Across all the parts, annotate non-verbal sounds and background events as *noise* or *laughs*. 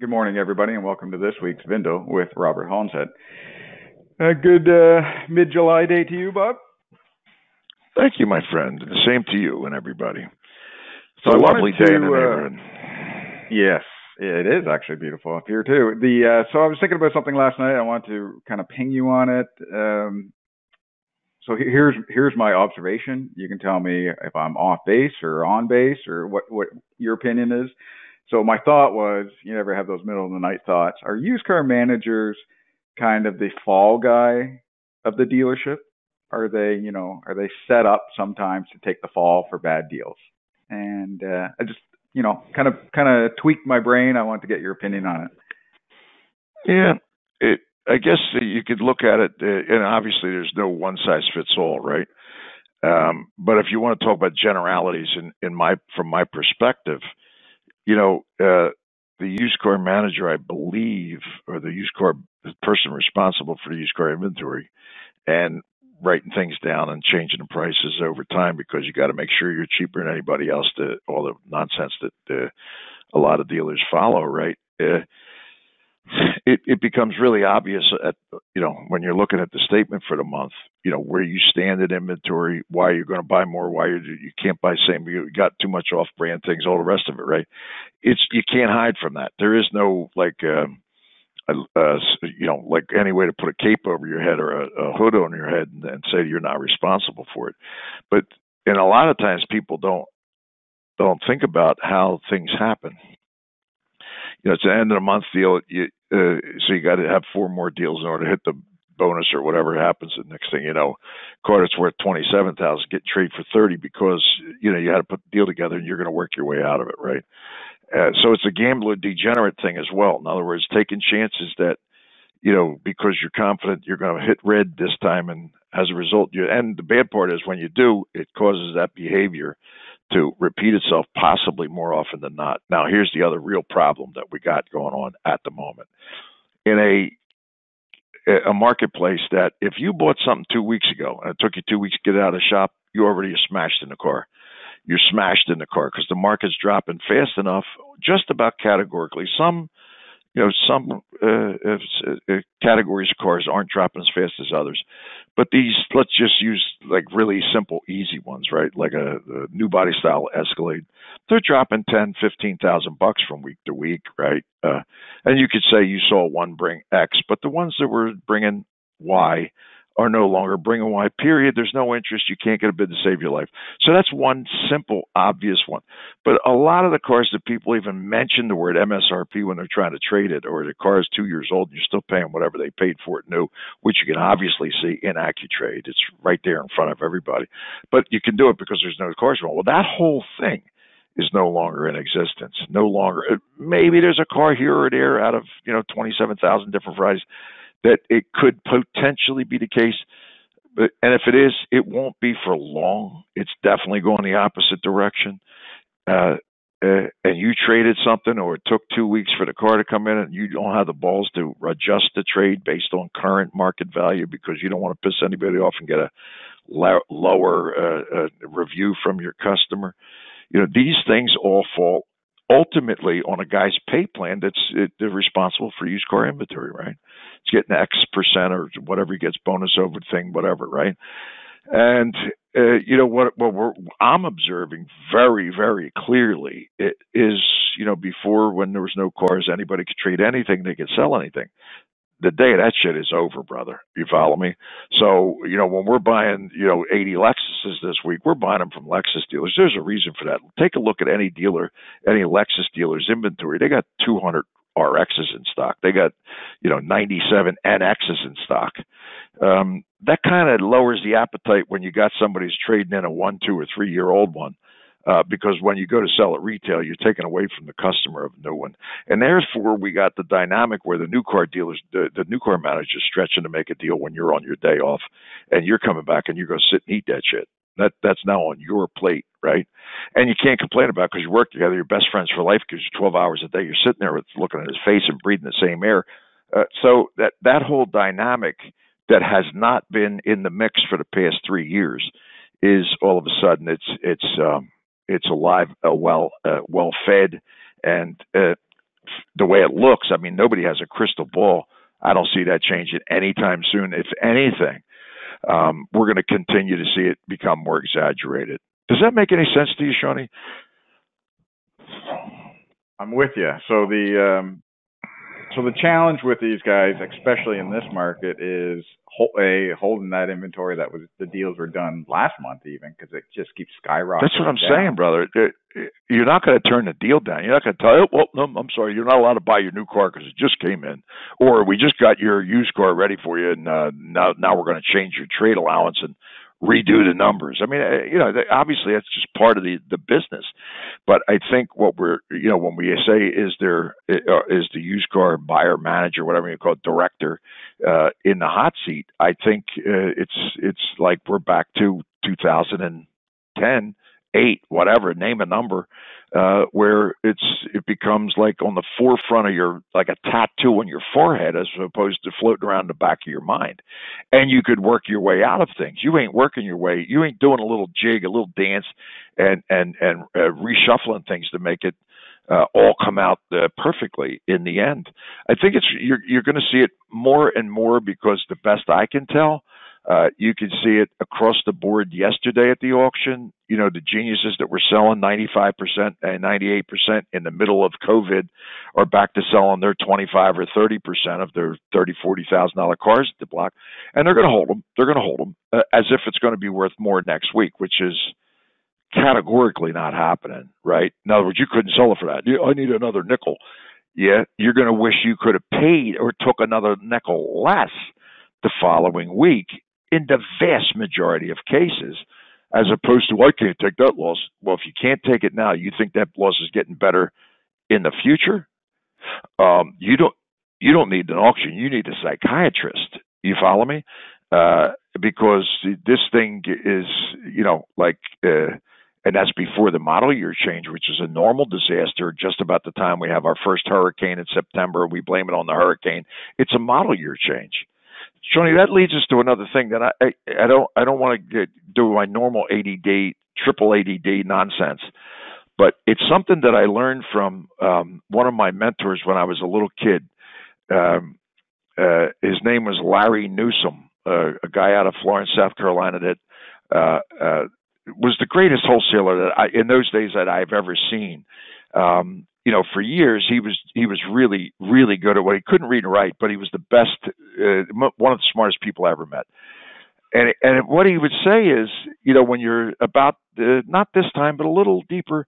Good morning, everybody, and welcome to this week's Vindo with Robert Hollinshead. A good uh, mid-July day to you, Bob. Thank you, my friend. The same to you and everybody. It's So a lovely to, day in the uh, neighborhood. Yes, it is actually beautiful up here too. The uh, so I was thinking about something last night. I want to kind of ping you on it. Um, so here's here's my observation. You can tell me if I'm off base or on base or what what your opinion is. So my thought was, you never have those middle of the night thoughts. Are used car managers kind of the fall guy of the dealership? Are they, you know, are they set up sometimes to take the fall for bad deals? And uh, I just, you know, kind of kind of tweaked my brain. I want to get your opinion on it. Yeah, it. I guess you could look at it, uh, and obviously there's no one size fits all, right? Um, but if you want to talk about generalities, in, in my from my perspective, you know, uh, the used car manager, I believe, or the used car person responsible for the used car inventory, and writing things down and changing the prices over time because you got to make sure you're cheaper than anybody else. To all the nonsense that uh, a lot of dealers follow, right? Uh, it it becomes really obvious at you know when you're looking at the statement for the month you know where you stand in inventory why you're going to buy more why you you can't buy same you got too much off brand things all the rest of it right? It's you can't hide from that. There is no like uh, a, a, you know like any way to put a cape over your head or a, a hood on your head and, and say you're not responsible for it. But and a lot of times people don't don't think about how things happen you know, it's an end of the month deal. You, uh, so you got to have four more deals in order to hit the bonus or whatever happens. The next thing you know, that's worth twenty seven thousand get trade for thirty because you know you had to put the deal together and you're going to work your way out of it, right? Uh, so it's a gambler degenerate thing as well. In other words, taking chances that you know because you're confident you're going to hit red this time, and as a result, you and the bad part is when you do, it causes that behavior to repeat itself possibly more often than not. Now, here's the other real problem that we got going on at the moment. In a a marketplace that if you bought something two weeks ago and it took you two weeks to get out of the shop, you already are smashed in the car. You're smashed in the car because the market's dropping fast enough, just about categorically. Some you know some uh, uh, categories of cars aren't dropping as fast as others. But these let's just use like really simple easy ones right? Like a, a new body style escalade. They're dropping ten fifteen thousand bucks from week to week right? Uh, and you could say you saw one bring x but the ones that were bringing y are no longer bringing y period there's no interest you can't get a bid to save your life so that's one simple obvious one but a lot of the cars that people even mention the word MSRP when they're trying to trade it, or the car is two years old and you're still paying whatever they paid for it new, which you can obviously see in AccuTrade. It's right there in front of everybody. But you can do it because there's no cars wrong. Well, that whole thing is no longer in existence. No longer. Uh, maybe there's a car here or there out of you know 27,000 different varieties that it could potentially be the case. But and if it is, it won't be for long. It's definitely going the opposite direction uh, uh, and you traded something or it took two weeks for the car to come in and you don't have the balls to adjust the trade based on current market value because you don't want to piss anybody off and get a lo- lower uh, uh, review from your customer. You know, these things all fall ultimately on a guy's pay plan that's it, they're responsible for used car inventory, right? It's getting X percent or whatever he gets bonus over thing, whatever, right? And uh, you know what? What we're, I'm observing very, very clearly it is you know before when there was no cars, anybody could trade anything, they could sell anything. The day that shit is over, brother. You follow me? So you know when we're buying you know 80 Lexuses this week, we're buying them from Lexus dealers. There's a reason for that. Take a look at any dealer, any Lexus dealer's inventory. They got 200 RXs in stock. They got, you know, 97 NXs in stock. Um, that kind of lowers the appetite when you got somebody's trading in a one, two, or three year old one. Uh, because when you go to sell at retail, you're taking away from the customer of new one, and therefore we got the dynamic where the new car dealers, the, the new car manager's stretching to make a deal when you're on your day off, and you're coming back and you're going to sit and eat that shit. That that's now on your plate, right? And you can't complain about because you work together, you're best friends for life because you're 12 hours a day. You're sitting there with looking at his face and breathing the same air. Uh, so that that whole dynamic that has not been in the mix for the past three years is all of a sudden it's it's um, it's alive, uh, well uh, well fed, and uh, the way it looks, I mean, nobody has a crystal ball. I don't see that changing anytime soon. If anything, um, we're going to continue to see it become more exaggerated. Does that make any sense to you, Shawnee? I'm with you. So the um, so the challenge with these guys, especially in this market, is a holding that inventory that was the deals were done last month, even because it just keeps skyrocketing. That's what I'm down. saying, brother. You're not going to turn the deal down. You're not going to tell, well, no, I'm sorry, you're not allowed to buy your new car because it just came in, or we just got your used car ready for you, and uh, now now we're going to change your trade allowance and redo the numbers. I mean, uh, you know, obviously that's just part of the the business. But I think what we're, you know, when we say is there uh, the used car buyer manager, whatever you call it, director, uh, in the hot seat, I think uh, it's it's like we're back to 2010, eight, whatever, name a number uh, where it's it becomes like on the forefront of your like a tattoo on your forehead as opposed to floating around the back of your mind. And you could work your way out of things. You ain't working your way. You ain't doing a little jig, a little dance, and and and uh, reshuffling things to make it uh, all come out uh, perfectly in the end. I think it's you're you're going to see it more and more because the best I can tell uh, you can see it across the board yesterday at the auction. You know, the geniuses that were selling 95% and 98% in the middle of COVID are back to selling their 25 or 30% of their 30, $40,000 cars at the block. And they're going to hold them. They're going to hold them uh, as if it's going to be worth more next week, which is categorically not happening, right? In other words, you couldn't sell it for that. I need another nickel. Yeah, you're going to wish you could have paid or took another nickel less the following week in the vast majority of cases, as opposed to I can't take that loss. Well, if you can't take it now, you think that loss is getting better in the future. Um, you don't you don't need an auction. You need a psychiatrist. You follow me? Uh, because this thing is, you know, like, uh, and that's before the model year change, which is a normal disaster. Just about the time we have our first hurricane in September, we blame it on the hurricane. It's a model year change. Johnny, that leads us to another thing that I I, I don't I don't want to do my normal ADD triple ADD nonsense, but it's something that I learned from um, one of my mentors when I was a little kid. Um, uh, his name was Larry Newsom, uh, a guy out of Florence, South Carolina that uh, uh, was the greatest wholesaler that I, in those days that I've ever seen. Um, you know, for years he was he was really really good at what he couldn't read and write, but he was the best, uh, one of the smartest people I ever met. And and what he would say is, you know, when you're about uh, not this time, but a little deeper,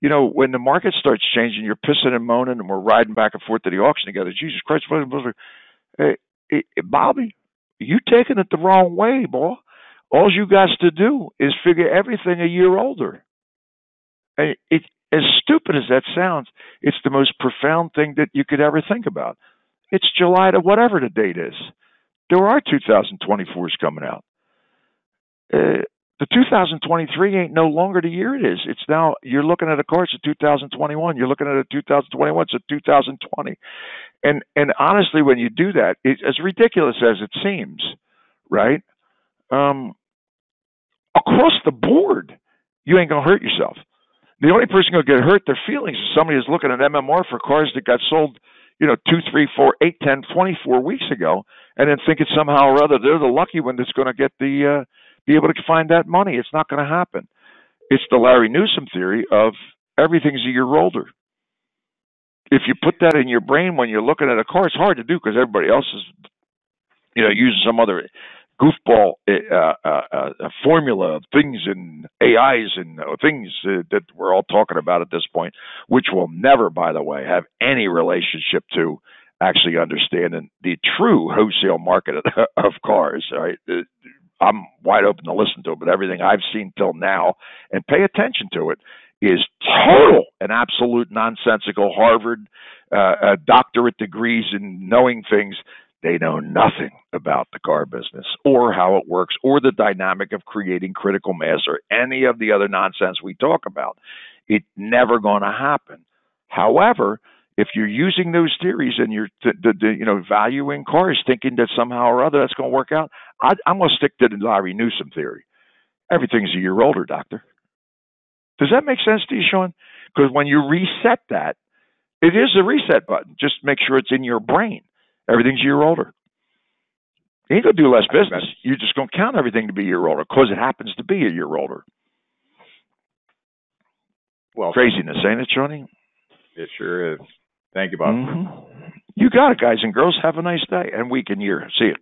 you know, when the market starts changing, you're pissing and moaning, and we're riding back and forth to the auction together. Jesus Christ, hey, hey, Bobby, you taking it the wrong way, boy. All you got to do is figure everything a year older. And it, as stupid as that sounds, it's the most profound thing that you could ever think about. It's July to whatever the date is. There are 2024s coming out. Uh, the 2023 ain't no longer the year it is. It's now you're looking at a car. course of 2021. You're looking at a 2021. It's a 2020. And and honestly, when you do that, it, as ridiculous as it seems, right? Um, across the board, you ain't gonna hurt yourself. The only person going to get hurt their feelings is somebody who's looking at MMR for cars that got sold, you know, two, three, four, eight, ten, twenty-four weeks ago, and then think thinking somehow or other they're the lucky one that's going to get the uh, be able to find that money. It's not going to happen. It's the Larry Newsom theory of everything's a year older. If you put that in your brain when you're looking at a car, it's hard to do because everybody else is, you know, using some other goofball uh, uh, uh, formula of things and AIs and uh, things uh, that we're all talking about at this point, which will never, by the way, have any relationship to actually understanding the true wholesale market of, *laughs* cars. Right? Uh, I'm wide open to listen to it, but everything I've seen till now and pay attention to it is total and absolute nonsensical Harvard uh, doctorate degrees in knowing things they know nothing about the car business or how it works or the dynamic of creating critical mass or any of the other nonsense we talk about. It's never going to happen. However, if you're using those theories and you're you know valuing cars, thinking that somehow or other that's going to work out, I, I'm going to stick to the Larry Newsom theory. Everything's a year older, doctor. Does that make sense to you, Sean? Because when you reset that, It is a reset button. Just make sure it's in your brain. Everything's a year older. You ain't gonna do less business. You're just gonna count everything to be a year older because it happens to be a year older. Well, Craziness, ain't it, Johnny? It sure is. Thank you, Bob. Mm-hmm. You got it, guys and girls. Have a nice day and week and year. See you.